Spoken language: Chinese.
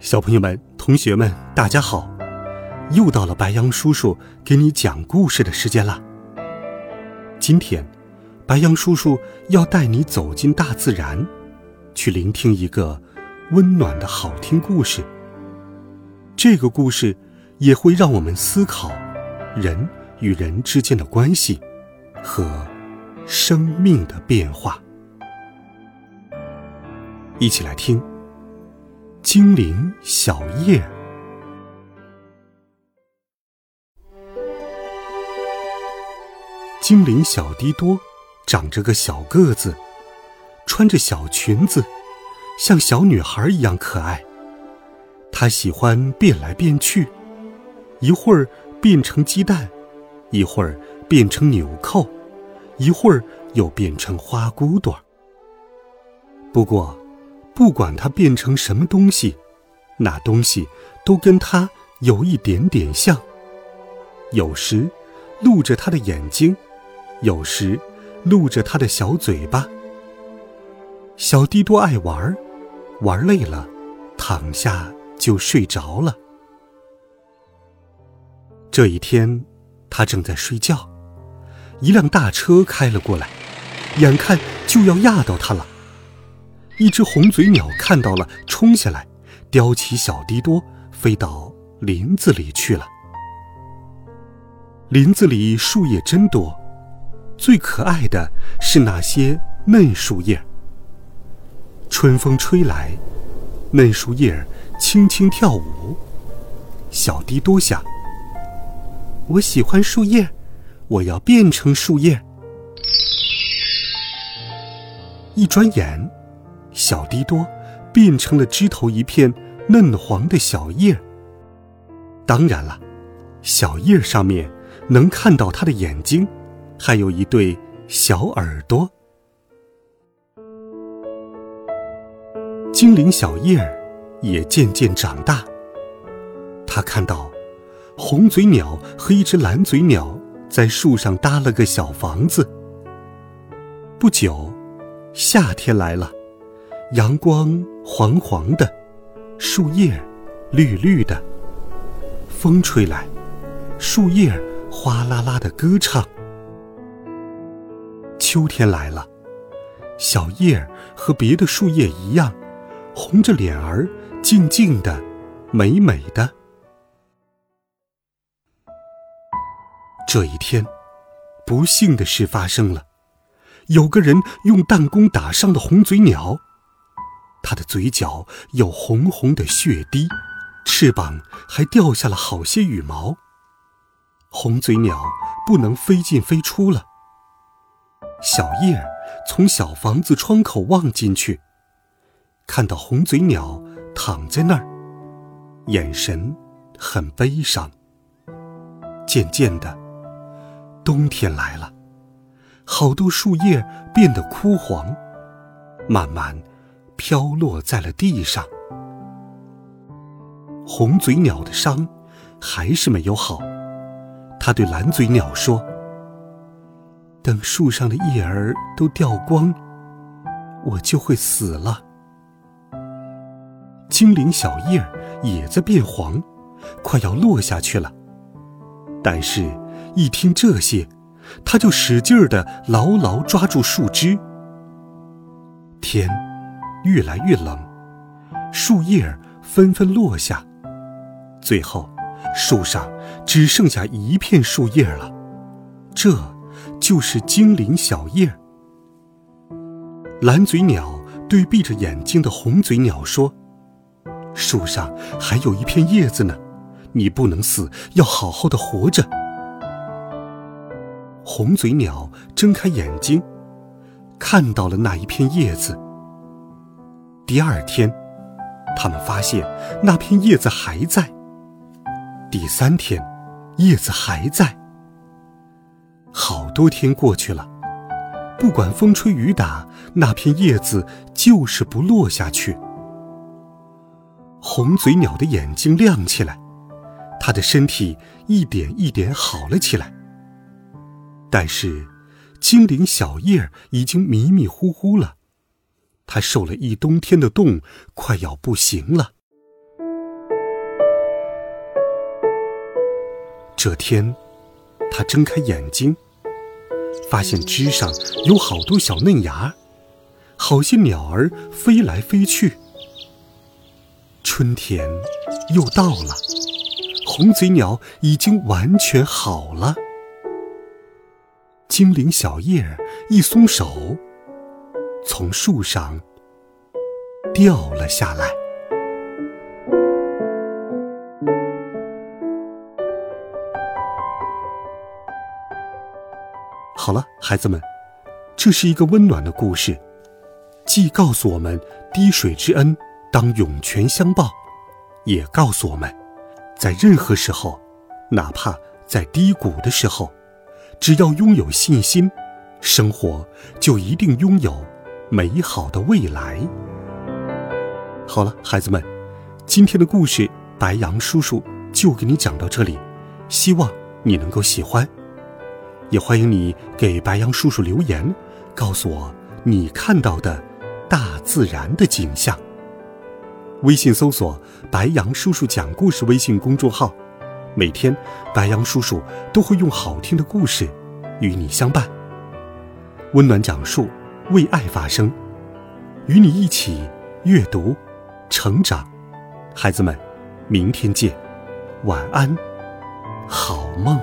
小朋友们、同学们，大家好！又到了白杨叔叔给你讲故事的时间了。今天，白杨叔叔要带你走进大自然，去聆听一个温暖的好听故事。这个故事也会让我们思考人与人之间的关系和生命的变化。一起来听。精灵小叶，精灵小滴多，长着个小个子，穿着小裙子，像小女孩一样可爱。她喜欢变来变去，一会儿变成鸡蛋，一会儿变成纽扣，一会儿又变成花骨朵。不过。不管它变成什么东西，那东西都跟它有一点点像。有时露着它的眼睛，有时露着它的小嘴巴。小滴多爱玩，玩累了，躺下就睡着了。这一天，他正在睡觉，一辆大车开了过来，眼看就要压到他了。一只红嘴鸟看到了，冲下来，叼起小滴多，飞到林子里去了。林子里树叶真多，最可爱的是那些嫩树叶。春风吹来，嫩树叶儿轻轻跳舞。小滴多想：我喜欢树叶，我要变成树叶。一转眼。小滴多变成了枝头一片嫩黄的小叶。当然了，小叶上面能看到它的眼睛，还有一对小耳朵。精灵小叶儿也渐渐长大。它看到红嘴鸟和一只蓝嘴鸟在树上搭了个小房子。不久，夏天来了。阳光黄黄的，树叶绿绿的，风吹来，树叶哗啦啦的歌唱。秋天来了，小叶儿和别的树叶一样，红着脸儿，静静的，美美的。这一天，不幸的事发生了，有个人用弹弓打伤了红嘴鸟。它的嘴角有红红的血滴，翅膀还掉下了好些羽毛。红嘴鸟不能飞进飞出了。小叶儿从小房子窗口望进去，看到红嘴鸟躺在那儿，眼神很悲伤。渐渐的，冬天来了，好多树叶变得枯黄，慢慢。飘落在了地上。红嘴鸟的伤还是没有好，他对蓝嘴鸟说：“等树上的叶儿都掉光，我就会死了。”精灵小叶儿也在变黄，快要落下去了。但是，一听这些，他就使劲儿的牢牢抓住树枝。天。越来越冷，树叶纷纷落下，最后树上只剩下一片树叶了。这就是精灵小叶。蓝嘴鸟对闭着眼睛的红嘴鸟说：“树上还有一片叶子呢，你不能死，要好好的活着。”红嘴鸟睁开眼睛，看到了那一片叶子。第二天，他们发现那片叶子还在。第三天，叶子还在。好多天过去了，不管风吹雨打，那片叶子就是不落下去。红嘴鸟的眼睛亮起来，它的身体一点一点好了起来。但是，精灵小叶已经迷迷糊糊了，它受了一冬天的冻，快要不行了。这天，他睁开眼睛，发现枝上有好多小嫩芽，好些鸟儿飞来飞去。春天又到了，红嘴鸟已经完全好了。精灵小叶一松手，从树上掉了下来。好了，孩子们，这是一个温暖的故事，既告诉我们滴水之恩当涌泉相报，也告诉我们，在任何时候，哪怕在低谷的时候，只要拥有信心，生活就一定拥有美好的未来。好了，孩子们，今天的故事白杨叔叔就给你讲到这里，希望你能够喜欢。也欢迎你给白杨叔叔留言，告诉我你看到的大自然的景象。微信搜索“白杨叔叔讲故事”微信公众号，每天白杨叔叔都会用好听的故事与你相伴，温暖讲述，为爱发声，与你一起阅读、成长。孩子们，明天见，晚安，好梦。